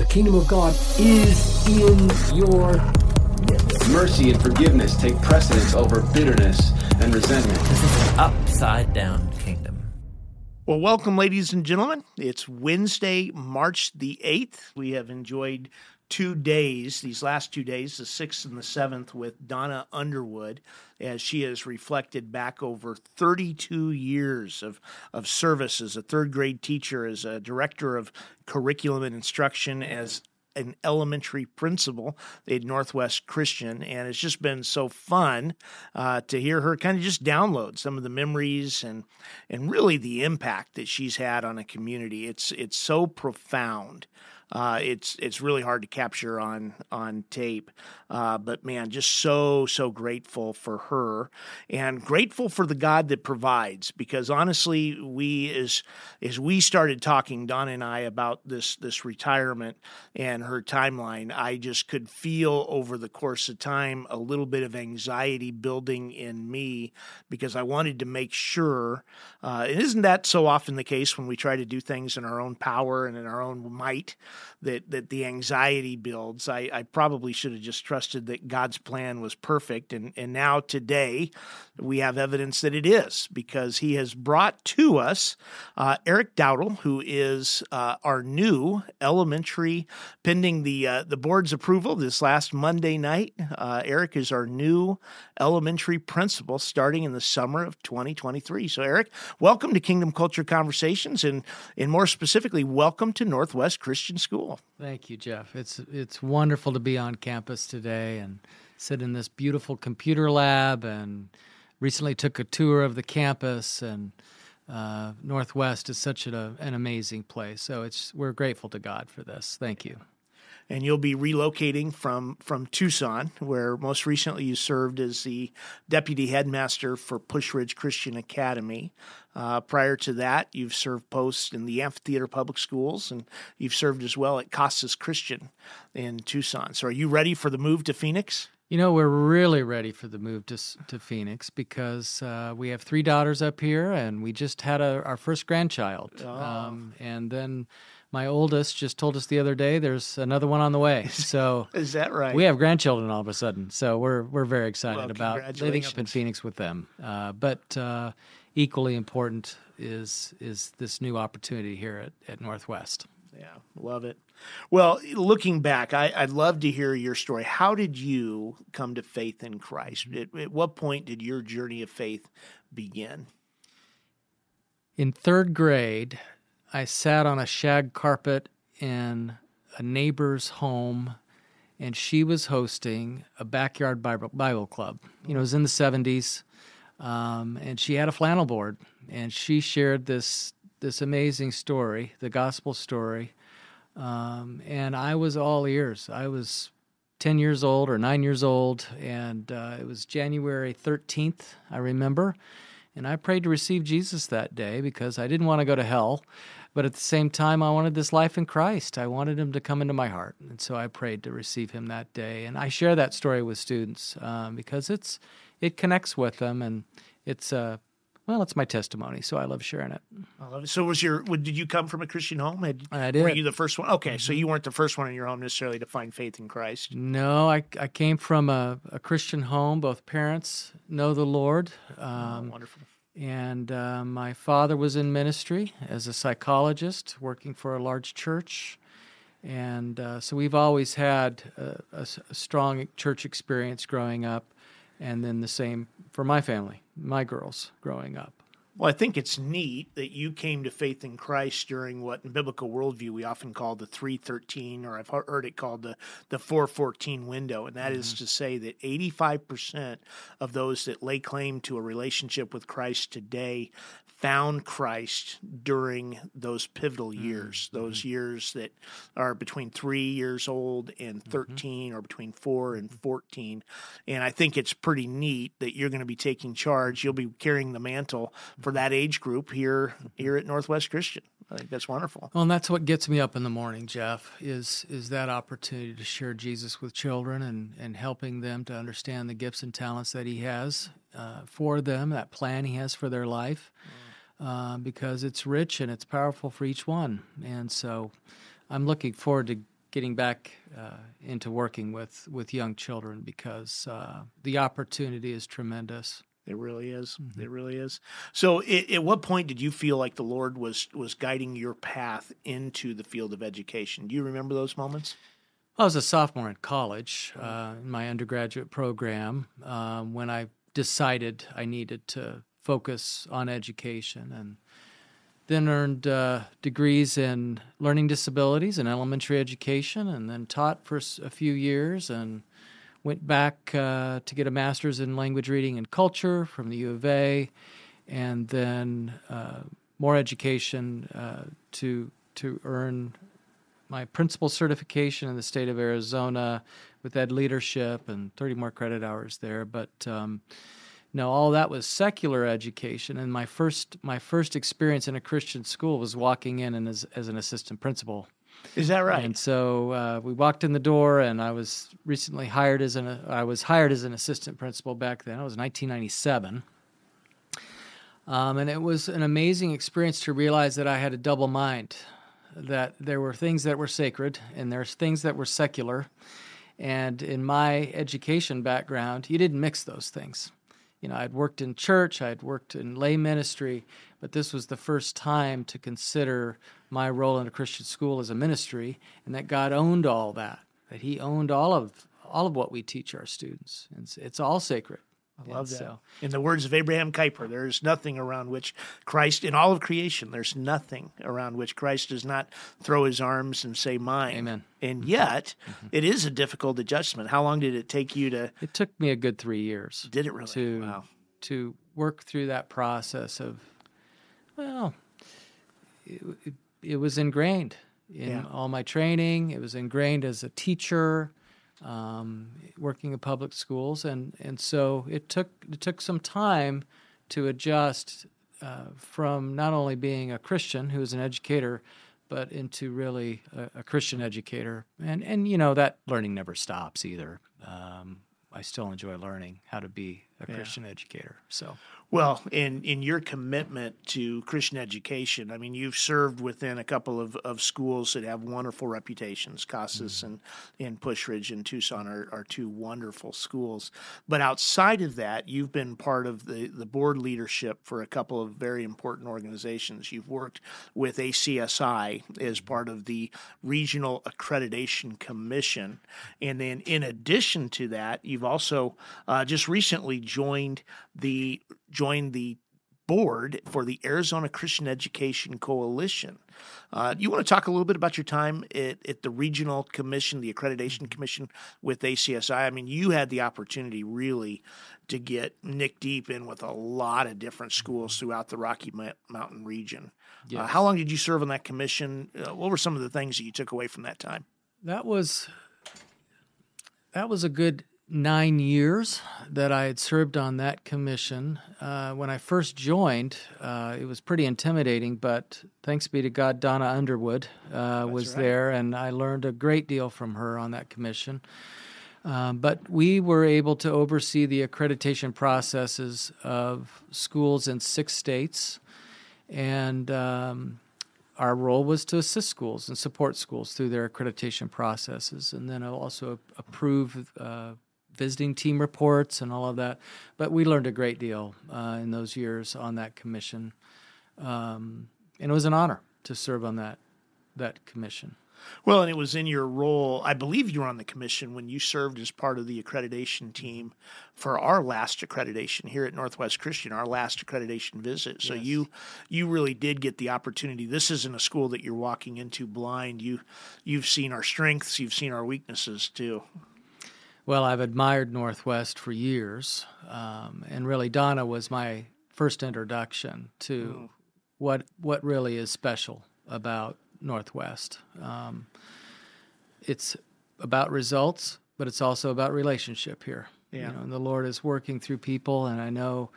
the kingdom of God is in your midst. Mercy and forgiveness take precedence over bitterness and resentment. This is an upside down kingdom. Well, welcome, ladies and gentlemen. It's Wednesday, March the 8th. We have enjoyed two days, these last two days, the 6th and the 7th, with Donna Underwood, as she has reflected back over 32 years of, of service as a third grade teacher, as a director of curriculum and instruction, as an elementary principal at Northwest Christian, and it's just been so fun uh, to hear her kind of just download some of the memories and and really the impact that she's had on a community. It's it's so profound. Uh, it's it's really hard to capture on on tape, uh, but man, just so so grateful for her and grateful for the God that provides. Because honestly, we as as we started talking, Don and I about this this retirement and her timeline, I just could feel over the course of time a little bit of anxiety building in me because I wanted to make sure. Uh, and isn't that so often the case when we try to do things in our own power and in our own might? That that the anxiety builds. I, I probably should have just trusted that God's plan was perfect, and and now today we have evidence that it is because He has brought to us uh, Eric Dowdle, who is uh, our new elementary, pending the uh, the board's approval this last Monday night. Uh, Eric is our new elementary principal starting in the summer of 2023. So Eric, welcome to Kingdom Culture Conversations, and and more specifically, welcome to Northwest Christian School. Thank you, Jeff. It's it's wonderful to be on campus today and sit in this beautiful computer lab. And recently took a tour of the campus and. Uh, Northwest is such a, an amazing place, so it's we're grateful to God for this. Thank you and you'll be relocating from from Tucson, where most recently you served as the deputy headmaster for Pusch Ridge Christian Academy. Uh, prior to that, you've served posts in the Amphitheater Public Schools, and you've served as well at Casas Christian in Tucson. So, are you ready for the move to Phoenix? You know, we're really ready for the move to to Phoenix because uh, we have three daughters up here, and we just had a, our first grandchild, oh. um, and then my oldest just told us the other day there's another one on the way. So is that right? We have grandchildren all of a sudden, so we're we're very excited well, about living up in Phoenix with them. Uh, but uh, equally important is is this new opportunity here at, at Northwest. Yeah, love it. Well, looking back, I, would love to hear your story. How did you come to faith in Christ? At, at what point did your journey of faith begin? In third grade, I sat on a shag carpet in a neighbor's home, and she was hosting a backyard Bible, Bible club. You know, it was in the 70s, um, and she had a flannel board, and she shared this this amazing story, the gospel story, um, and I was all ears. I was 10 years old or 9 years old, and uh, it was January 13th, I remember. And I prayed to receive Jesus that day because I didn't want to go to hell. But at the same time, I wanted this life in Christ. I wanted him to come into my heart. And so I prayed to receive him that day. And I share that story with students um, because it's it connects with them and it's uh, well, it's my testimony, so I love sharing it. I love it. So, was your did you come from a Christian home? Had, I did. Were you the first one? Okay, so you weren't the first one in your home necessarily to find faith in Christ. No, I, I came from a, a Christian home. Both parents know the Lord. Um, oh, wonderful. And uh, my father was in ministry as a psychologist, working for a large church. And uh, so we've always had a, a, a, strong church experience growing up, and then the same for my family, my girls growing up. Well, I think it's neat that you came to faith in Christ during what in biblical worldview we often call the 313, or I've heard it called the, the 414 window. And that is mm-hmm. to say that 85% of those that lay claim to a relationship with Christ today found Christ during those pivotal mm-hmm. years, those mm-hmm. years that are between three years old and 13, or between four and 14. And I think it's pretty neat that you're going to be taking charge. You'll be carrying the mantle for that age group here here at Northwest Christian. I think that's wonderful. Well, and that's what gets me up in the morning, Jeff, is is that opportunity to share Jesus with children and, and helping them to understand the gifts and talents that He has uh, for them, that plan He has for their life, uh, because it's rich and it's powerful for each one. And so I'm looking forward to getting back uh, into working with, with young children because uh, the opportunity is tremendous. It really is. It really is. So, i at what point did you feel like the Lord was was guiding your path into the field of education? Do you remember those moments? I was a sophomore in college uh, in my undergraduate program um, when I decided I needed to focus on education and then earned uh, degrees in learning disabilities and elementary education and then taught for a few years and went back uh, to get a master's in language reading and culture from the U of A and then uh, more education uh, to to earn my principal certification in the state of Arizona with ed leadership and 30 more credit hours there. But um, no, all that was secular education. And my first my first experience in a Christian school was walking in and as, as an assistant principal. Is that right? And so uh, we walked in the door, and I was recently hired as an I was hired as an assistant principal back then. It was 1997. Um, and it was an amazing experience to realize that I had a double mind, that there were things that were sacred and there's things that were secular. And in my education background, you didn't mix those things. You know, I'd worked in church, I'd worked in lay ministry, but this was the first time to consider my role in a Christian school as a ministry, and that God owned all that, that He owned all of all of what we teach our students. It's, it's all sacred. I love And that. so- In the words of Abraham Kuyper, there is nothing around which Christ, in all of creation, there's nothing around which Christ does not throw his arms and say, Mine. Amen. And mm-hmm. yet, mm-hmm. it is a difficult adjustment. How long did it take you to, It took me a good three years. did it really? to wow. to work through that process of well it, it, it was ingrained in Yeah. all my training. It was ingrained as a teacher um, working in public schools. And and so it took it took some time to adjust uh, from not only being a Christian who was an educator but into really a, a Christian educator. And and you know that learning never stops either. Um, I still enjoy learning how to be a Christian educator so Well, in in your commitment to Christian education, I mean, you've served within a couple of, of schools that have wonderful reputations. Casas and, and Pusch Ridge and Tucson are, are two wonderful schools. But outside of that, you've been part of the, the board leadership for a couple of very important organizations. You've worked with ACSI as part of the Regional Accreditation Commission. And then in addition to that, you've also uh, just recently joined the joined the board for the Arizona Christian Education Coalition. Uh, you want to talk a little bit about your time at, at the Regional Commission, the Accreditation Commission with ACSI? I mean, you had the opportunity really to get nick deep in with a lot of different schools throughout the Rocky Mountain region. Uh, how long did you serve on that commission? Uh, what were some of the things that you took away from that time? That was that was a good nine years that I had served on that commission. Uh, when I first joined, uh, it was pretty intimidating, but thanks be to God, Donna Underwood uh, was there, and I learned a great deal from her on that commission. Um, but we were able to oversee the accreditation processes of schools in six states, and um, our role was to assist schools and support schools through their accreditation processes, and then also approve uh, visiting team reports and all of that. But we learned a great deal uh, in those years on that commission, um, and it was an honor to serve on that that commission. Well, and it was in your role, I believe you were on the commission when you served as part of the accreditation team for our last accreditation here at Northwest Christian, our last accreditation visit. So you you really did get the opportunity. This isn't a school that you're walking into blind. You you've seen our strengths, you've seen our weaknesses too. Well, I've admired Northwest for years, um, and really Donna was my first introduction to what what really is special about Northwest. Um, it's about results, but it's also about relationship here. Yeah. You know, and the Lord is working through people, and I know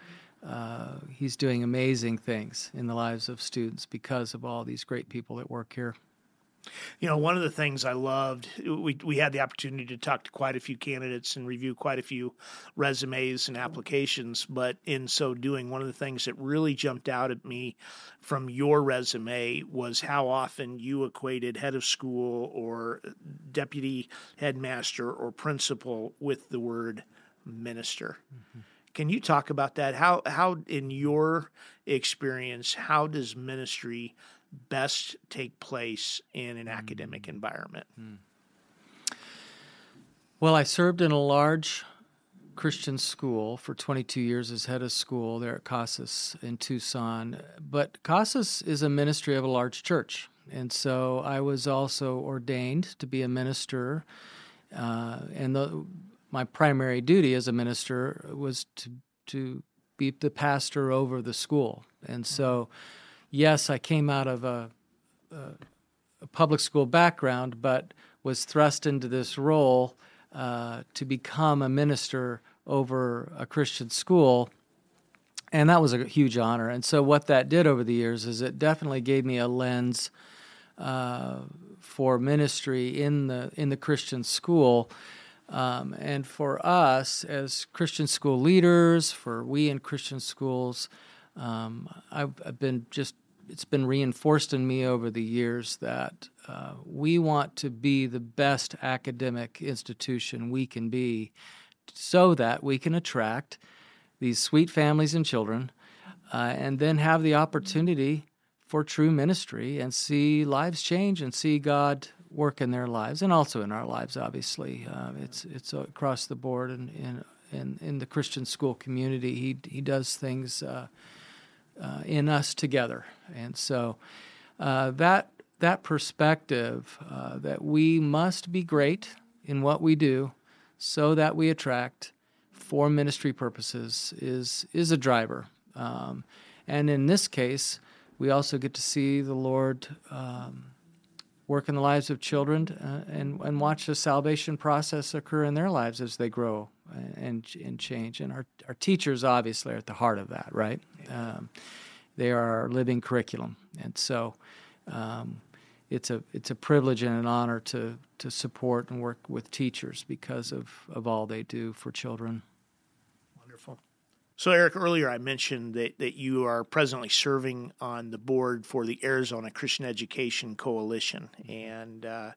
uh, He's doing amazing things in the lives of students because of all these great people that work here. You know, one of the things I loved, we we had the opportunity to talk to quite a few candidates and review quite a few resumes and applications. But in so doing, one of the things that really jumped out at me from your resume was how often you equated head of school or deputy headmaster or principal with the word minister. Mm-hmm. Can you talk about that? How how in your experience, how does ministry best take place in an hmm. academic environment? Hmm. Well, I served in a large Christian school for 22 years as head of school there at Casas in Tucson. But Casas is a ministry of a large church. And so I was also ordained to be a minister. Uh, and the, my primary duty as a minister was to, to be the pastor over the school. And so, mm-hmm. Yes, I came out of a, a, a public school background, but was thrust into this role uh, to become a minister over a Christian school. And that was a huge honor. And so, what that did over the years is it definitely gave me a lens uh, for ministry in the in the Christian school. Um, and for us as Christian school leaders, for we in Christian schools, um, I've, I've been just it's been reinforced in me over the years that uh, we want to be the best academic institution we can be so that we can attract these sweet families and children uh, and then have the opportunity for true ministry and see lives change and see God work in their lives and also in our lives obviously. Uh, it's it's across the board and in, in, in the Christian school community. He he does things uh, in us together. And so uh, that that perspective uh, that we must be great in what we do, so that we attract for ministry purposes, is is a driver. Um, and in this case, we also get to see the Lord. Um, work in the lives of children uh, and, and watch the salvation process occur in their lives as they grow and, and change. And our, our teachers obviously are at the heart of that, right? Um, they are our living curriculum. And so um, it's, a, it's a privilege and an honor to, to support and work with teachers because of, of all they do for children. Wonderful. So, Eric, earlier I mentioned that, that you are presently serving on the board for the Arizona Christian Education Coalition, and uh,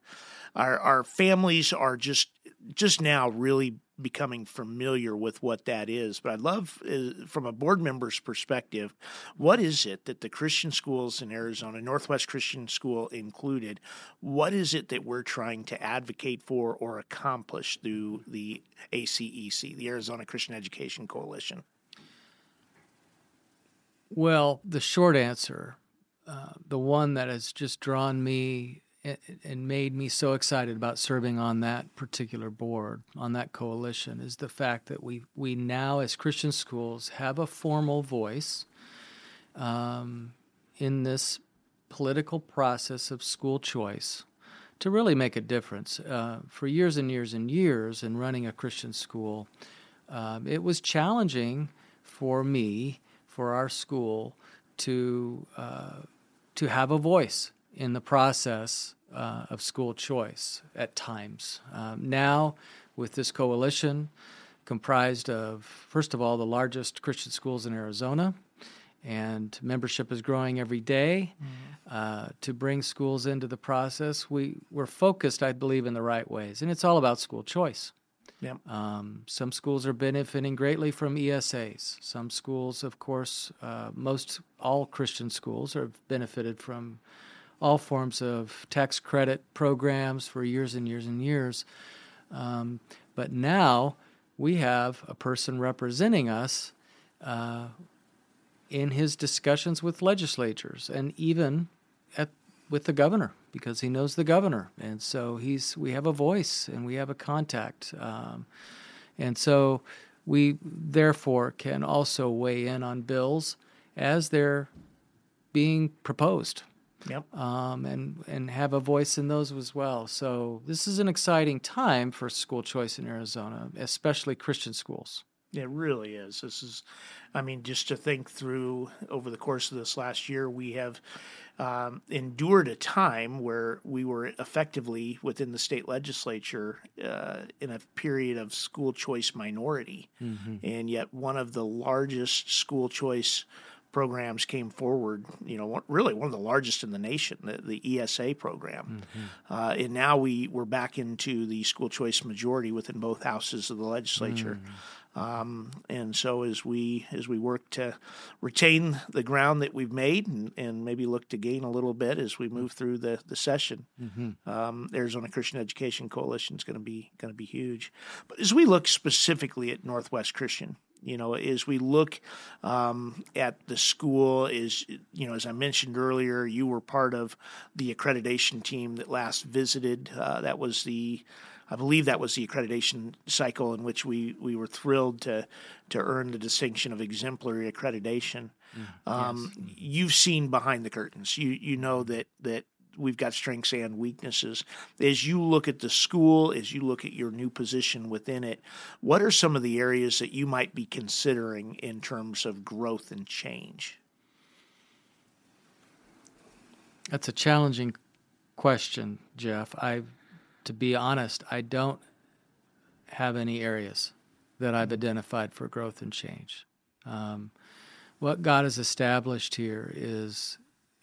our our families are just just now really becoming familiar with what that is. But I'd love, uh, from a board member's perspective, what is it that the Christian schools in Arizona, Northwest Christian School included, what is it that we're trying to advocate for or accomplish through the ACEC, the Arizona Christian Education Coalition? Well, the short answer, uh, the one that has just drawn me and made me so excited about serving on that particular board, on that coalition, is the fact that we we now, as Christian schools, have a formal voice um, in this political process of school choice to really make a difference. Uh, for years and years and years, in running a Christian school, um, it was challenging for me, for our school, to uh, to have a voice in the process uh, of school choice at times. Um, now, with this coalition comprised of, first of all, the largest Christian schools in Arizona, and membership is growing every day. Uh, to bring schools into the process, we, we're focused, I believe, in the right ways. And it's all about school choice. Yep. Um, some schools are benefiting greatly from ESAs. Some schools, of course, uh, most all Christian schools have benefited from all forms of tax credit programs for years and years and years. Um, but now we have a person representing us uh, in his discussions with legislatures and even at, with the governor because he knows the governor. And so he's, we have a voice and we have a contact. Um, and so we therefore can also weigh in on bills as they're being proposed. Yep. Um, and and have a voice in those as well. So this is an exciting time for school choice in Arizona, especially Christian schools. It really is. This is, I mean, just to think through over the course of this last year, we have um, endured a time where we were effectively within the state legislature uh, in a period of school choice minority. Mm-hmm. And yet, one of the largest school choice programs came forward, you know, really one of the largest in the nation, the, the ESA program. Mm-hmm. Uh, and now we, we're back into the school choice majority within both houses of the legislature. Mm. Um, and so as we as we work to retain the ground that we've made and, and maybe look to gain a little bit as we move through the, the session, mm-hmm. um, Arizona Christian Education Coalition is going to be going to be huge. But as we look specifically at Northwest Christian, you know, as we look um, at the school, is you know, as I mentioned earlier, you were part of the accreditation team that last visited. Uh, that was the I believe that was the accreditation cycle in which we, we were thrilled to to earn the distinction of exemplary accreditation. Mm, um, yes. You've seen behind the curtains. You you know that that we've got strengths and weaknesses. As you look at the school, as you look at your new position within it, what are some of the areas that you might be considering in terms of growth and change? That's a challenging question, Jeff. I've to be honest, I don't have any areas that I've identified for growth and change. Um, what God has established here is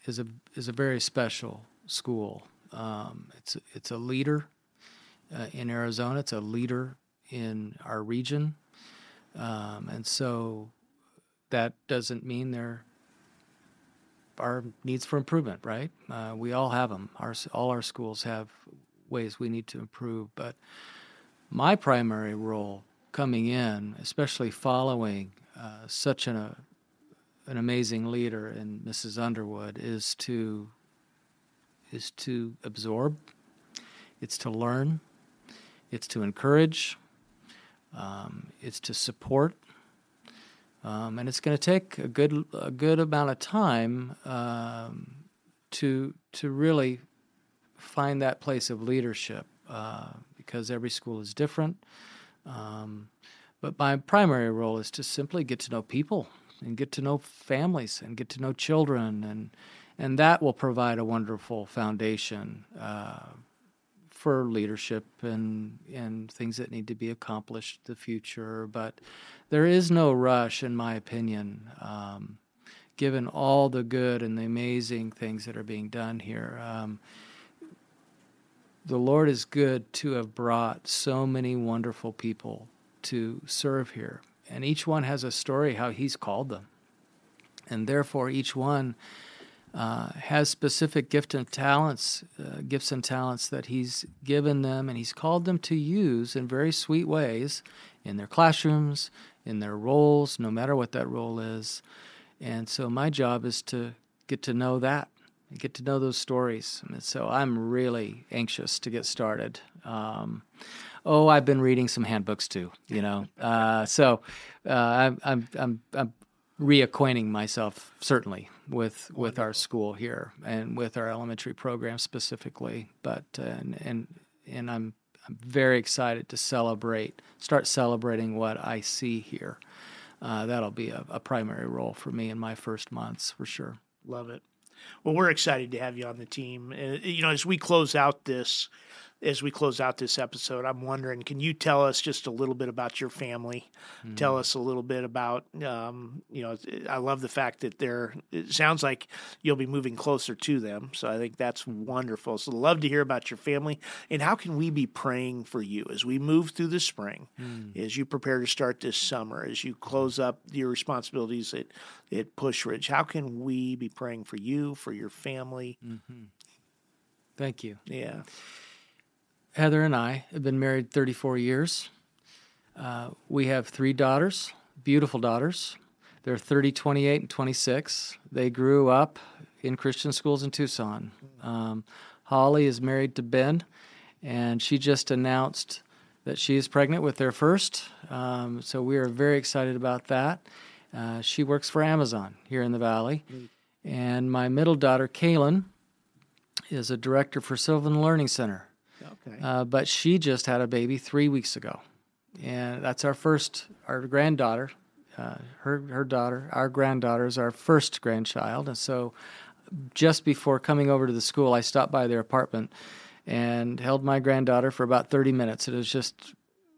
is a is a very special school. Um, it's it's a leader uh, in Arizona. It's a leader in our region, um, and so that doesn't mean there are needs for improvement. Right? Uh, we all have them. Our all our schools have ways we need to improve. But my primary role coming in, especially following uh, such an, uh, an amazing leader in Mrs. Underwood, is to is to absorb, it's to learn, it's to encourage, um, it's to support, um, and it's going to take a good a good amount of time um, to to really find that place of leadership uh, because every school is different. Um, but my primary role is to simply get to know people and get to know families and get to know children, and and that will provide a wonderful foundation uh, for leadership and and things that need to be accomplished in the future. But there is no rush, in my opinion. Um, given all the good and the amazing things that are being done here. Um, the Lord is good to have brought so many wonderful people to serve here. And each one has a story how He's called them. And therefore, each one uh, has specific gift and talents, uh, gifts and talents that He's given them and He's called them to use in very sweet ways in their classrooms, in their roles, no matter what that role is. And so, my job is to get to know that get to know those stories. And so I'm really anxious to get started. Um, oh, I've been reading some handbooks too, you know. Uh, so uh, I'm, I'm, I'm, I'm reacquainting myself certainly with with our school here and with our elementary program specifically. But uh, and and and I'm I'm very excited to celebrate, start celebrating what I see here. Uh, that'll be a, a primary role for me in my first months for sure. Love it. Well, we're excited to have you on the team. Uh, you know, as we close out this as we close out this episode, I'm wondering, can you tell us just a little bit about your family? Mm. Tell us a little bit about, um, you know, I love the fact that they're. It sounds like you'll be moving closer to them, so I think that's wonderful. So, love to hear about your family and how can we be praying for you as we move through the spring, mm. as you prepare to start this summer, as you close up your responsibilities at at Pusch Ridge, How can we be praying for you, for your family? Mm-hmm Thank you. Yeah. Heather and I have been married 34 years. Uh, we have three daughters, beautiful daughters. They're 30, 28, and 26. They grew up in Christian schools in Tucson. Um, Holly is married to Ben, and she just announced that she is pregnant with their first. Um, so we are very excited about that. Uh, she works for Amazon here in the Valley. And my middle daughter, Kaylin, is a director for Sylvan Learning Center. Okay. Uh, but she just had a baby three weeks ago, and that's our first, our granddaughter, uh, her her daughter, our granddaughter is our first grandchild, and so just before coming over to the school, I stopped by their apartment and held my granddaughter for about thirty minutes. It was just.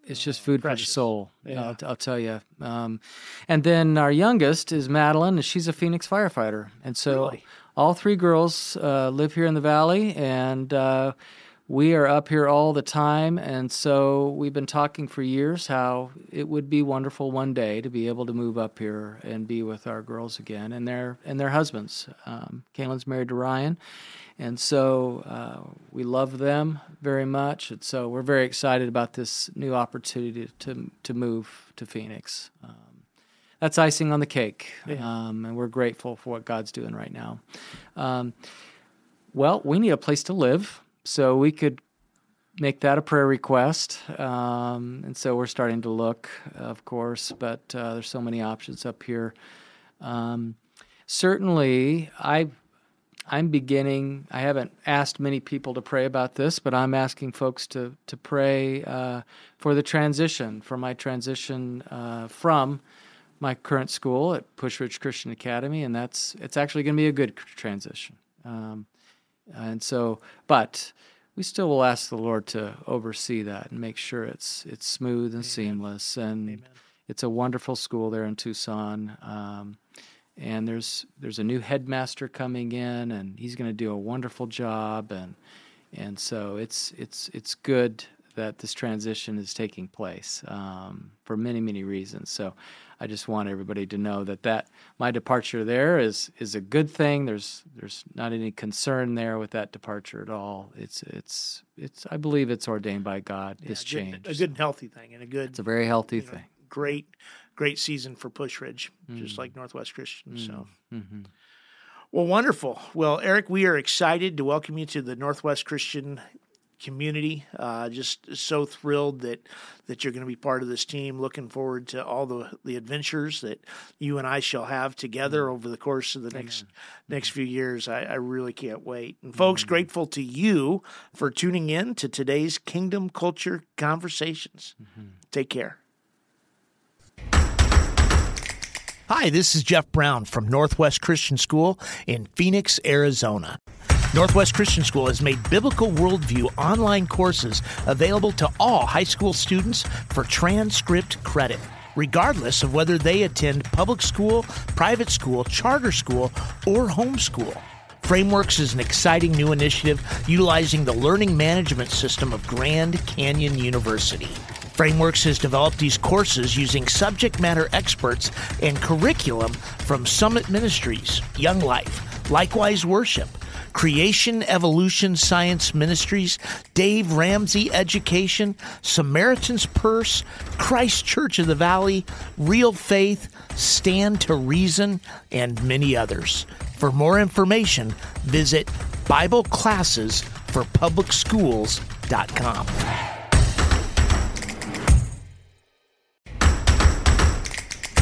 It's just food for the soul. Yeah. I'll, I'll tell you. Um, and then our youngest is Madeline, and she's a Phoenix firefighter. And so Really? all three girls uh, live here in the valley, and uh, we are up here all the time. And so we've been talking for years how it would be wonderful one day to be able to move up here and be with our girls again and their and their husbands. Um, Kaylin's married to Ryan, and so uh, we love them very much. And so we're very excited about this new opportunity to to move to Phoenix. Um, that's icing on the cake, um, and we're grateful for what God's doing right now. Um, well, we need a place to live, so we could make that a prayer request. Um, and so we're starting to look, of course, but uh, there's so many options up here. Um, certainly, I. I'm beginning. I haven't asked many people to pray about this, but I'm asking folks to to pray uh, for the transition, for my transition uh, from my current school at Pusch Ridge Christian Academy, and that's it's actually going to be a good transition. Um, and so, but we still will ask the Lord to oversee that and make sure it's it's smooth and seamless. And it's a wonderful school there in Tucson. Um, and there's there's a new headmaster coming in, and he's going to do a wonderful job. And and so it's it's it's good that this transition is taking place um, for many many reasons. So I just want everybody to know that that my departure there is is a good thing. There's there's not any concern there with that departure at all. It's it's it's I believe it's ordained by God. this a good, change. a good and healthy thing, and a good, it's a very healthy you know, thing. great, great season for Pusch Ridge, Mm. just like Northwest Christian. So, Mm-hmm. well, wonderful. Well, Eric, we are excited to welcome you to the Northwest Christian community. Uh, just so thrilled that that you're going to be part of this team. Looking forward to all the the adventures that you and I shall have together mm-hmm. over the course of the next next few years. I, I really can't wait. And folks, mm-hmm. grateful to you for tuning in to today's Kingdom Culture Conversations. Mm-hmm. Take care. Hi, this is Jeff Brown from Northwest Christian School in Phoenix, Arizona. Northwest Christian School has made Biblical Worldview online courses available to all high school students for transcript credit, regardless of whether they attend public school, private school, charter school, or homeschool. Frameworks is an exciting new initiative utilizing the learning management system of Grand Canyon University. Frameworks has developed these courses using subject matter experts and curriculum from Summit Ministries, Young Life, Likewise Worship, Creation Evolution Science Ministries, Dave Ramsey Education, Samaritan's Purse, Christ Church of the Valley, Real Faith, Stand to Reason, and many others. For more information, visit BibleClassesForPublicSchools.com.